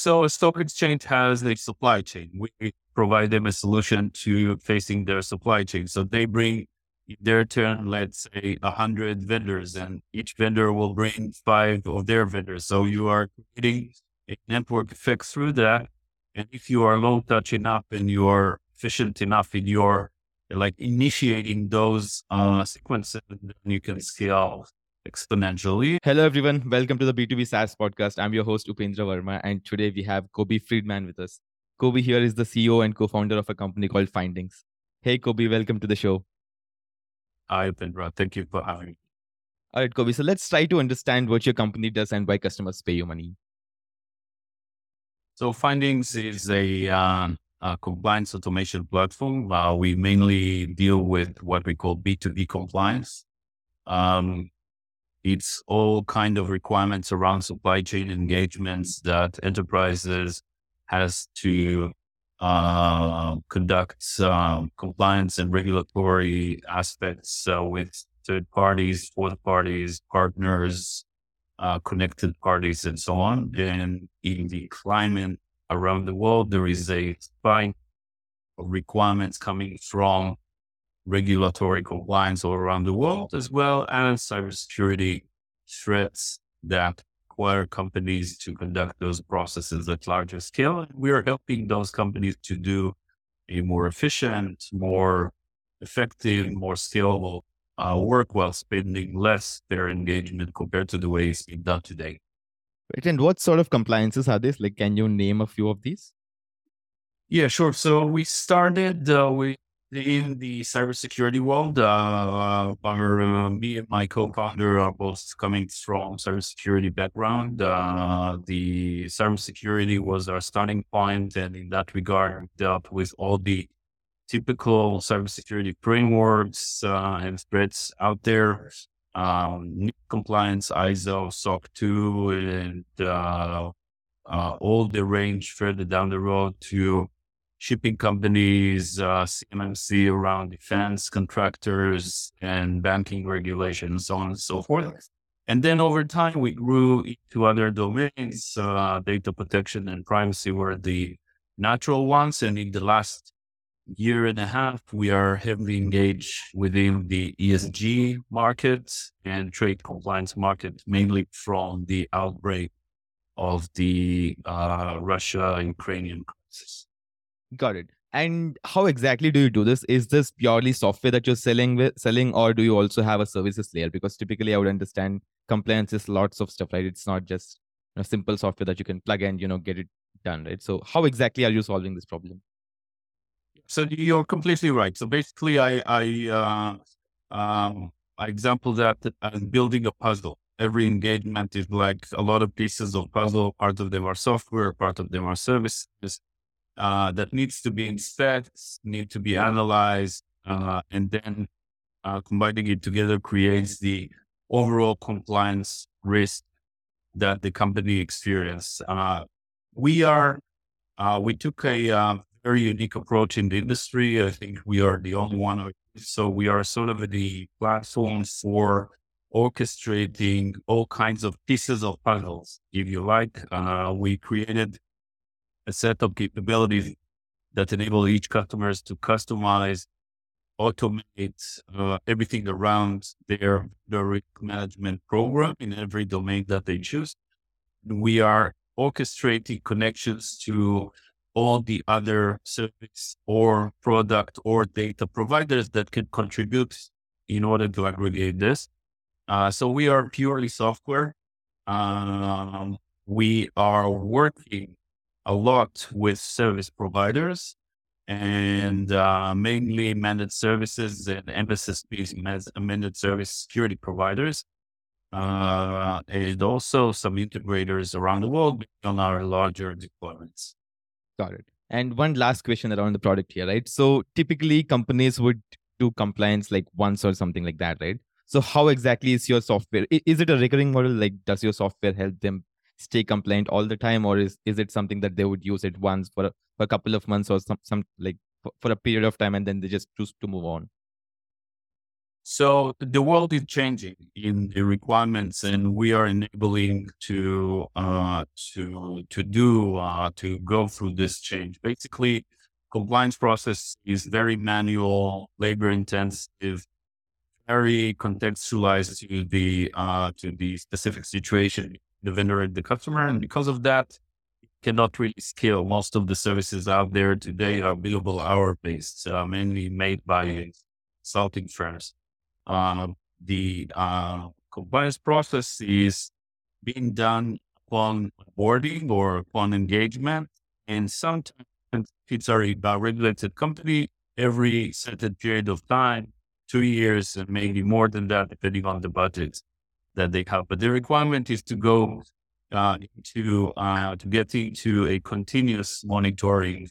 So a stock exchange has a supply chain. We provide them a solution to facing their supply chain. So they bring in their turn, let's say a hundred vendors and each vendor will bring five of their vendors. So you are creating a network effect through that. And if you are low touch enough and you are efficient enough in your like initiating those uh, sequences, then you can scale exponentially. Hello, everyone. Welcome to the B2B SaaS podcast. I'm your host, Upendra Verma, and today we have Kobi Freedman with us. Kobi here is the CEO and co founder of a company called Findings. Hey, Kobi, welcome to the show. Hi, Upendra. Thank you for having me. All right, Kobi. So let's try to understand what your company does and why customers pay you money. So, Findings is a uh, uh, compliance automation platform. Uh, we mainly deal with what we call B2B compliance. Um, it's all kind of requirements around supply chain engagements that enterprises has to uh, conduct um, compliance and regulatory aspects uh, with third parties, fourth parties, partners, uh, connected parties, and so on. And in the climate around the world, there is a spike of requirements coming from regulatory compliance all around the world, as well as cybersecurity threats that require companies to conduct those processes at larger scale. We are helping those companies to do a more efficient, more effective, more scalable uh, work while spending less their engagement compared to the way it's being done today. Right. And what sort of compliances are these? Like, can you name a few of these? Yeah, sure. So we started uh, with in the cybersecurity world. Uh, our, uh, me and my co-founder are both coming from cybersecurity background. Uh, the cybersecurity was our starting point, and in that regard, dealt with all the typical cybersecurity frameworks uh, and threats out there um, compliance, ISO, SOC 2, and uh, uh, all the range further down the road to shipping companies, uh, CMMC around defense contractors and banking regulations, so on and so forth. And then over time, we grew into other domains. Uh, data protection and privacy were the natural ones. And in the last year and a half, we are heavily engaged within the ESG market and trade compliance market, mainly from the outbreak of the uh, Russia Ukrainian crisis. Got it. And how exactly do you do this? Is this purely software that you're selling with selling, or do you also have a services layer? Because typically, I would understand compliance is lots of stuff, right? It's not just a simple software that you can plug and you know get it done, right? So, how exactly are you solving this problem? So you're completely right. So basically, I I uh, um, I example that as building a puzzle. Every engagement is like a lot of pieces of puzzle. Part of them are software, part of them are services uh, that needs to be inspected, need to be analyzed, uh, and then uh, combining it together creates the overall compliance risk that the company experience. Uh, we are uh, we took a um, very unique approach in the industry. I think we are the only one. So we are sort of the platform for orchestrating all kinds of pieces of puzzles, if you like. Uh, we created a set of capabilities that enable each customers to customize, automate uh, everything around their, their risk management program in every domain that they choose. We are orchestrating connections to all the other service or product or data providers that can contribute in order to aggregate this. Uh, so we are purely software. Um, we are working a lot with service providers and uh, mainly managed services and MSPs MSSPs, managed service security providers, uh, and also some integrators around the world on our larger deployments. Got it. And one last question around the product here, right? So typically companies would do compliance like once or something like that, right? So how exactly is your software? Is it a recurring model? Like does your software help them stay compliant all the time, or is is it something that they would use it once for a, for a couple of months or some some like for, for a period of time and then they just choose to move on? So the world is changing in the requirements, and we are enabling to uh, to to do uh, to go through this change. Basically, compliance process is very manual, labor intensive, very contextualized to the uh, to the specific situation, the vendor and the customer, and because of that, cannot really scale. Most of the services out there today are billable hour based, uh, mainly made by consulting firms. Uh, the uh, compliance process is being done upon boarding or upon engagement, and sometimes it's a regulated company every certain period of time, two years and maybe more than that, depending on the budget that they have. But the requirement is to go uh, to uh, to get into a continuous monitoring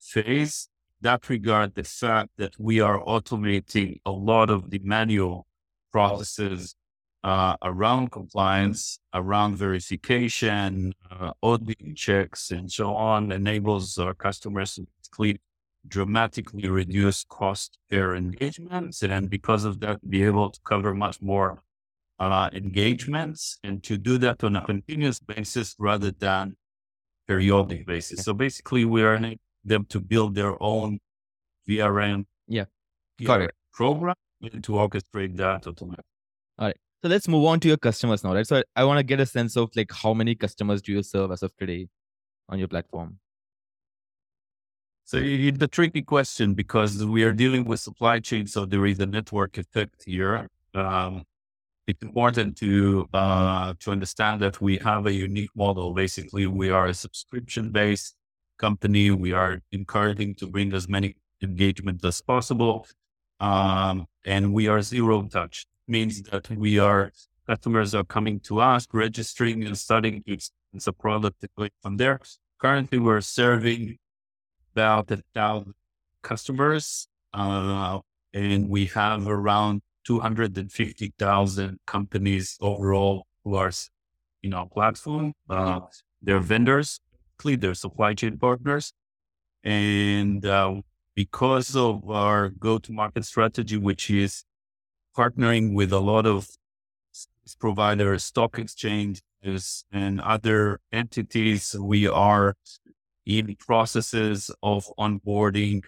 phase. That regard the fact that we are automating a lot of the manual processes uh, around compliance, around verification, uh, auditing checks, and so on, enables our customers to dramatically reduce cost per engagement, and because of that, be able to cover much more uh, engagements and to do that on a continuous basis rather than periodic basis. So basically, we are enabling them to build their own VRM yeah. Got it. program and to orchestrate that automatically. All right. So let's move on to your customers now, right? So I, I want to get a sense of like how many customers do you serve as of today on your platform? So it's a tricky question because we are dealing with supply chain, so there is a network effect here. Um, it's important to uh, to understand that we have a unique model. Basically, we are a subscription based company. We are encouraging to bring as many engagements as possible, um, and we are zero touch. Means that we are customers are coming to us, registering and starting to experience a product from there. Currently, we're serving about a thousand customers, uh, and we have around 250,000 companies overall who are in our platform. Uh, they're vendors, they're supply chain partners. And uh, because of our go to market strategy, which is partnering with a lot of providers, stock exchanges, and other entities, we are in processes of onboarding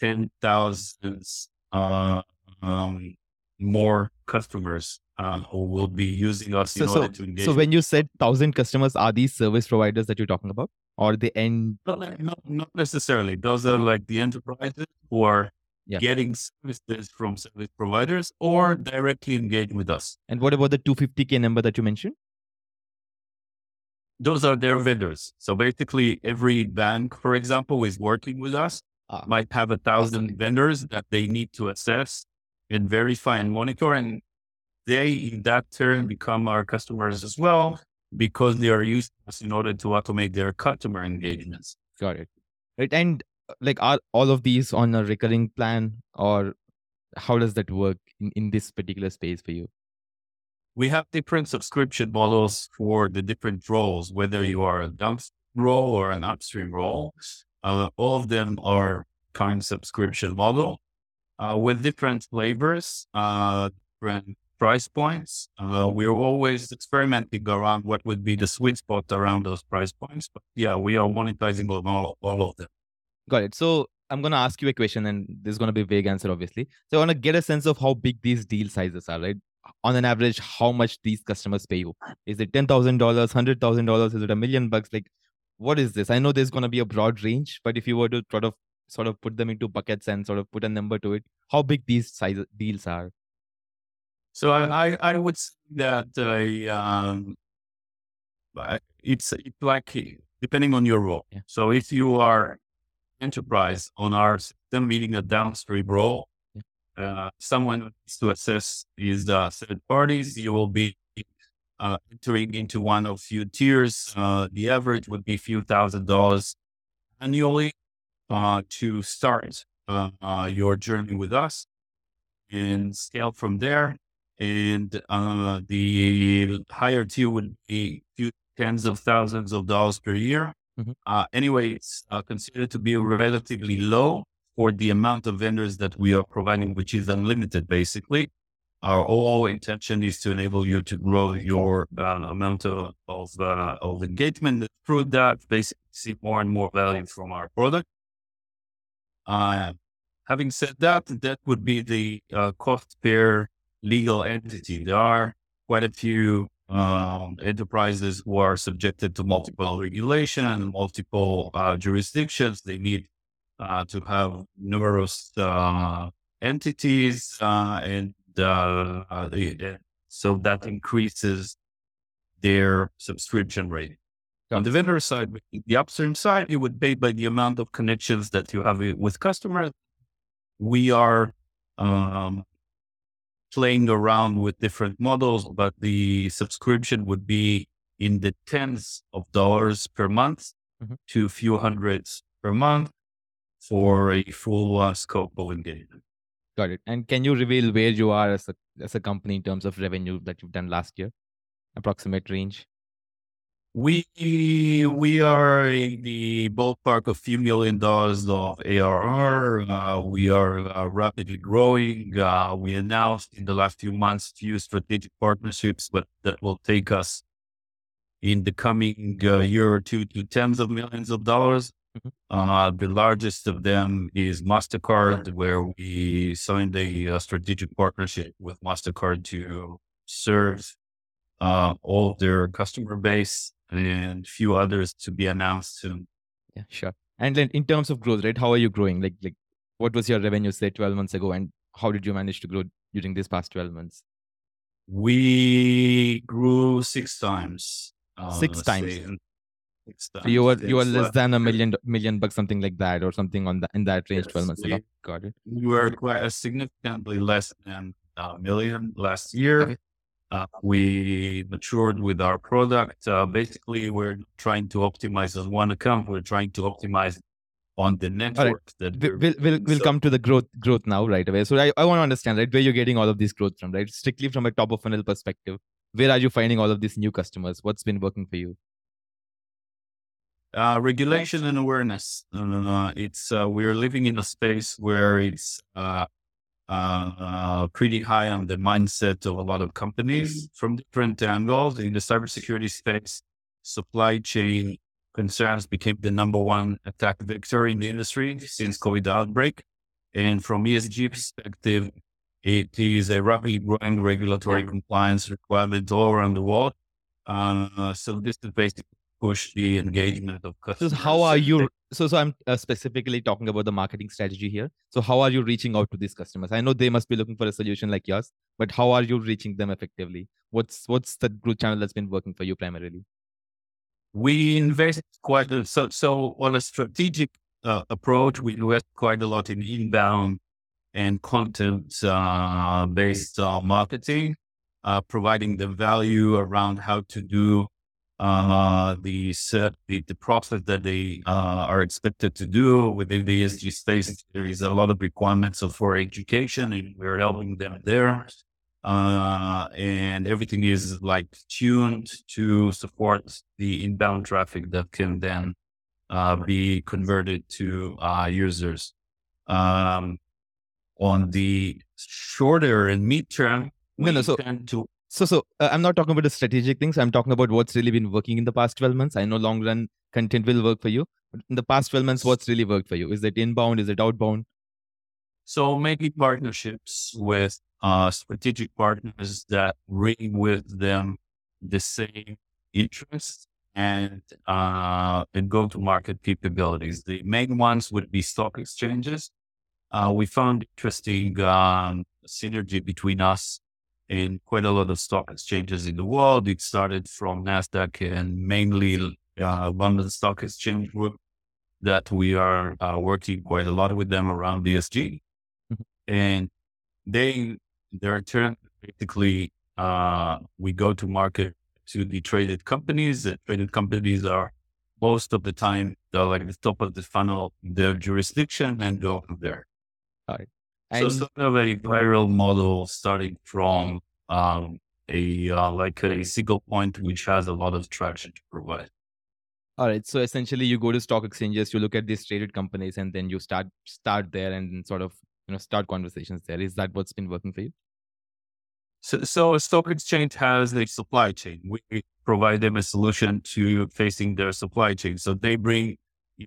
10,000 uh, um, more customers uh, who will be using us so, in so, order to engage. So when you said thousand customers, are these service providers that you're talking about, or the end? Not, not, not necessarily. Those are like the enterprises who are yeah. getting services from service providers or directly engage with us. And what about the 250k number that you mentioned? Those are their vendors. So basically, every bank, for example, is working with us. Ah. Might have a thousand awesome. vendors that they need to assess and verify and monitor. And they, in that turn, become our customers as well because they are used us in order to automate their customer engagements. Got it. Right. And like, are all of these on a recurring plan or how does that work in, in this particular space for you? We have different subscription models for the different roles, whether you are a downstream role or an upstream role. Uh, all of them are kind subscription model uh, with different flavors, uh, different price points. Uh, we're always experimenting around what would be the sweet spot around those price points. But yeah, we are monetizing all, all of them. Got it. So I'm going to ask you a question, and there's going to be a vague answer, obviously. So I want to get a sense of how big these deal sizes are, right? On an average, how much these customers pay you? Is it ten thousand dollars, hundred thousand dollars? Is it a million bucks? Like, what is this? I know there's going to be a broad range, but if you were to sort of sort of put them into buckets and sort of put a number to it, how big these size deals are? So I, I would say that uh, um, it's, it's like depending on your role. Yeah. So if you are enterprise on our system, meaning a downstream role, yeah. uh, someone needs to assess is the third parties. You will be uh, entering into one of few tiers. Uh, the average would be a few thousand dollars annually uh, to start uh, your journey with us and scale from there. And uh, the higher tier would be few tens of thousands of dollars per year. Mm-hmm. Uh, anyway, it's uh, considered to be relatively low for the amount of vendors that we are providing, which is unlimited basically. our whole intention is to enable you to grow your uh, amount of of, uh, of engagement through that. Basically, see more and more value from our product. Uh, having said that, that would be the uh, cost per legal entity. There are quite a few um, enterprises who are subjected to multiple regulation and multiple uh, jurisdictions. They need uh, to have numerous uh, entities, uh, and uh, uh, so that increases their subscription rate. On the vendor side, the upstream side, you would pay by the amount of connections that you have with customers. We are um, playing around with different models, but the subscription would be in the tens of dollars per month mm-hmm. to a few hundreds per month for a full uh, scope of engagement. Got it. And can you reveal where you are as a as a company in terms of revenue that you've done last year? Approximate range. We we are in the ballpark of few million dollars of ARR. Uh, we are uh, rapidly growing. Uh, we announced in the last few months few strategic partnerships, but that will take us in the coming uh, year or two to tens of millions of dollars. Mm-hmm. Uh, the largest of them is Mastercard, where we signed a, a strategic partnership with Mastercard to serve uh, all their customer base and few others to be announced soon. Yeah, sure. And then in terms of growth, right? How are you growing? Like, like what was your revenue say 12 months ago, and how did you manage to grow during these past 12 months? We grew six times. Uh, six times. Say, six times. So you were you were less than a million million bucks, something like that, or something on that in that range. Yes, 12 months we, ago. Got it. We were quite a significantly less than a million last year. Okay. Uh, we matured with our product. Uh, basically, we're trying to optimize on one account. We're trying to optimize on the network. Right. That we'll we'll, we'll so, come to the growth growth now right away. So I, I want to understand right where you're getting all of this growth from, right? Strictly from a top of funnel perspective, where are you finding all of these new customers? What's been working for you? Uh, regulation and awareness. Uh, it's uh, we're living in a space where it's uh, pretty high on the mindset of a lot of companies from different angles in the cybersecurity space. Supply chain concerns became the number one attack vector in the industry since COVID outbreak. And from ESG perspective, it is a rapidly growing regulatory compliance requirement all around the world. Uh, so this is basically push the engagement of customers. How are you? So, so I'm uh, specifically talking about the marketing strategy here. So how are you reaching out to these customers? I know they must be looking for a solution like yours, but how are you reaching them effectively? What's what's the growth channel that's been working for you primarily? We invest quite a, so so on a strategic uh, approach. We invest quite a lot in inbound and content uh, based marketing, uh, providing the value around how to do uh, the set the, the process that they uh, are expected to do within the ESG space. There is a lot of requirements for education, and we're helping them there. Uh, and everything is like tuned to support the inbound traffic that can then uh, be converted to uh, users. Um, on the shorter and mid-term, no, no, so, to so, so uh, I'm not talking about the strategic things. I'm talking about what's really been working in the past 12 months. I know long run content will work for you. In the past 12 months, what's really worked for you? Is it inbound? Is it outbound? So making partnerships with uh, strategic partners that bring with them the same interests and uh, and go to market capabilities. The main ones would be stock exchanges. Uh, we found interesting um, synergy between us in quite a lot of stock exchanges in the world. It started from NASDAQ and mainly uh, London Stock Exchange Group that we are uh, working quite a lot with them around ESG. Mm-hmm. And they, their turn, basically, uh, we go to market to the traded companies. The traded companies are most of the time, they're like the top of the funnel, their jurisdiction and go from there. Right. So sort of a viral model starting from um, a uh, like a single point which has a lot of traction to provide. All right. So essentially, you go to stock exchanges, you look at these traded companies, and then you start start there and sort of you know start conversations there. Is that what's been working for you? So, so a stock exchange has a supply chain. We provide them a solution to facing their supply chain. So they bring in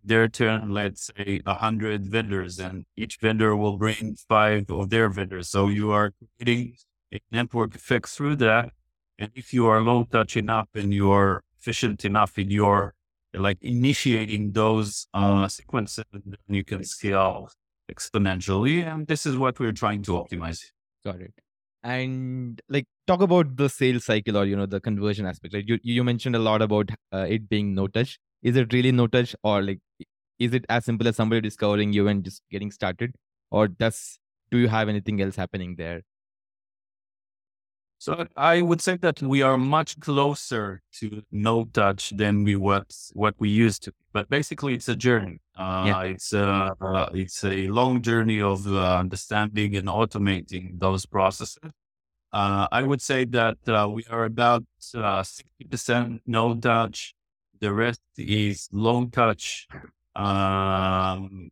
their turn, let's say a hundred vendors and each vendor will bring five of their vendors. So you are creating a network effect through that. And if you are low touch enough and you are efficient enough in your like initiating those uh, sequences, then you can scale exponentially. And this is what we're trying to optimize. Got it. And like talk about the sales cycle or you know the conversion aspect. Like you you mentioned a lot about uh, it being no touch. Is it really no touch, or like is it as simple as somebody discovering you and just getting started, or does do you have anything else happening there? So I would say that we are much closer to no touch than we was what we used to. But basically, it's a journey. Uh, yeah. It's a uh, it's a long journey of uh, understanding and automating those processes. Uh, I would say that uh, we are about uh, sixty percent no touch. The rest is long touch. Um,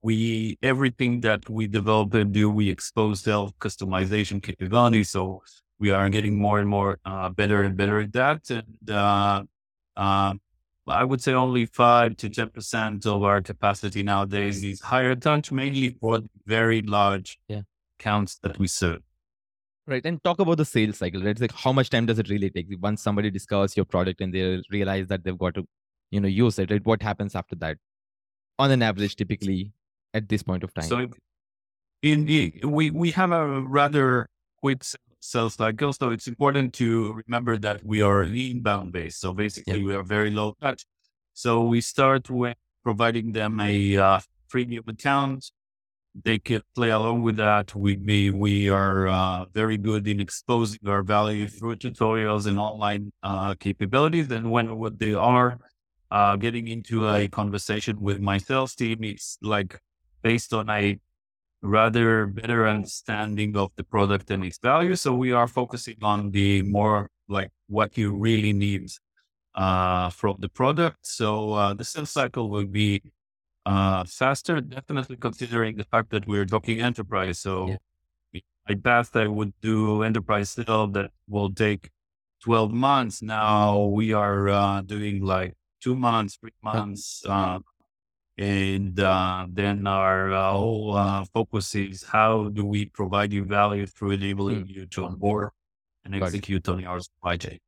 we everything that we develop and do, we expose self customization capability. So we are getting more and more uh, better and better at that. And uh, uh, I would say only five to ten percent of our capacity nowadays is higher touch, mainly for very large yeah. accounts that we serve. Right, and talk about the sales cycle. Right, it's like how much time does it really take once somebody discovers your product and they realize that they've got to, you know, use it. Right, what happens after that? On an average, typically at this point of time. So, indeed, we we have a rather quick sales cycle. So it's important to remember that we are inbound based. So basically, we are very low touch. So we start with providing them a uh, premium account. They can play along with that. We we, we are uh, very good in exposing our value through tutorials and online uh, capabilities. And when what they are uh, getting into a conversation with my sales team, it's like based on a rather better understanding of the product and its value. So we are focusing on the more like what you really need uh, from the product. So uh, the sales cycle will be uh, faster, definitely considering the fact that we're talking enterprise. So yeah. at best, I would do enterprise sale that will take 12 months. Now we are uh, doing like two months, three months, uh, and uh, then our uh, whole uh, focus is how do we provide you value through enabling mm. you to onboard and execute on your supply chain.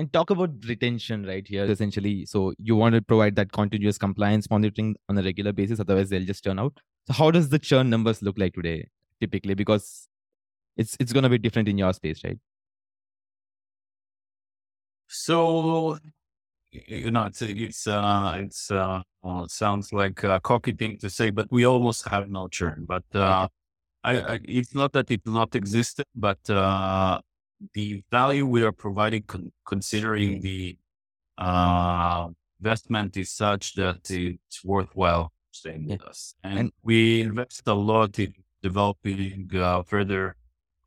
And talk about retention right here, essentially. So you want to provide that continuous compliance monitoring on a regular basis, otherwise they'll just churn out. So how does the churn numbers look like today, typically? Because it's it's going to be different in your space, right? So you know, it's it's uh, it's uh, well, it sounds like a cocky thing to say, but we almost have no churn. But uh, I, I, it's not that it not existed, but uh, the value we are providing, con- considering the uh, investment, is such that it's worthwhile staying with us. And, and we invest a lot in developing uh, further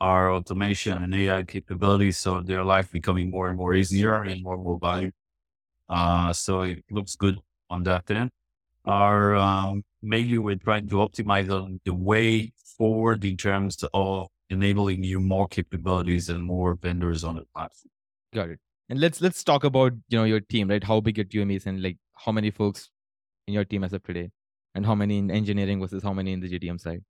our automation and AI capabilities, so their life becoming more and more easier and more mobile. Uh, so it looks good on that end. Are um, maybe we're trying to optimize on the way forward in terms of enabling you more capabilities and more vendors on the platform. Got it. And let's let's talk about you know your team, right? How big your team is, and like how many folks in your team as of today, and how many in engineering versus how many in the GTM side.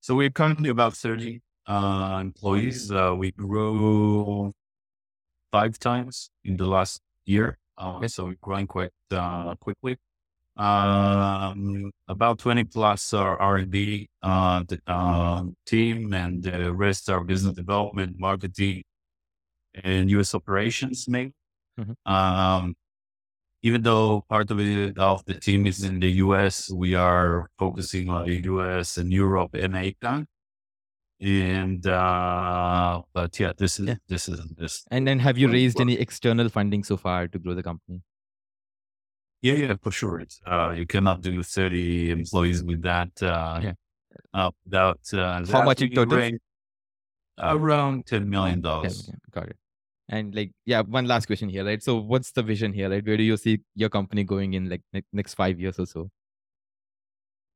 So we're currently about thirty uh, employees. Uh, we grew five times in the last year. Uh, so we're growing quite uh, quickly. Um, about 20 plus our R&D uh, uh, team and the rest are business development, marketing, and US operations maybe. Mm-hmm. Um, even though part of it of the team is in the US, we are focusing on the US and Europe and APAC and uh but yeah this is yeah. this is this and then have you raised any external funding so far to grow the company yeah yeah for sure. It's, uh you cannot do 30 employees with that uh yeah. uh, without uh how much in total? around 10 million dollars. got it. And like yeah one last question here right? So what's the vision here right? Where do you see your company going in like next five years or so?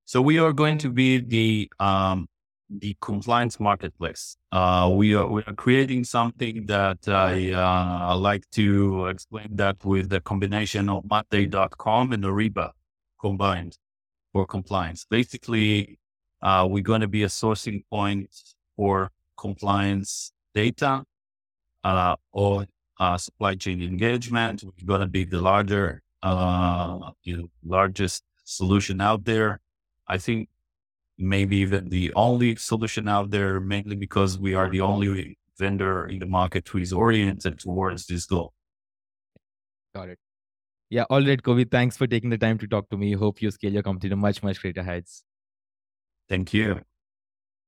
So we are going to be the um the compliance marketplace. Uh, we are we are creating something that I uh, like to explain that with the combination of Monday.com and Ariba combined for compliance. Basically, uh, we're going to be a sourcing point for compliance data uh, or uh, supply chain engagement. We're going to be the larger, uh, you know, largest solution out there. I think maybe even the only solution out there, mainly because we are the only vendor in the market who is oriented towards this goal. Got it. Yeah, all right, Kobi. Thanks for taking the time to talk to me. Hope you scale your company to much, much greater heights. Thank you.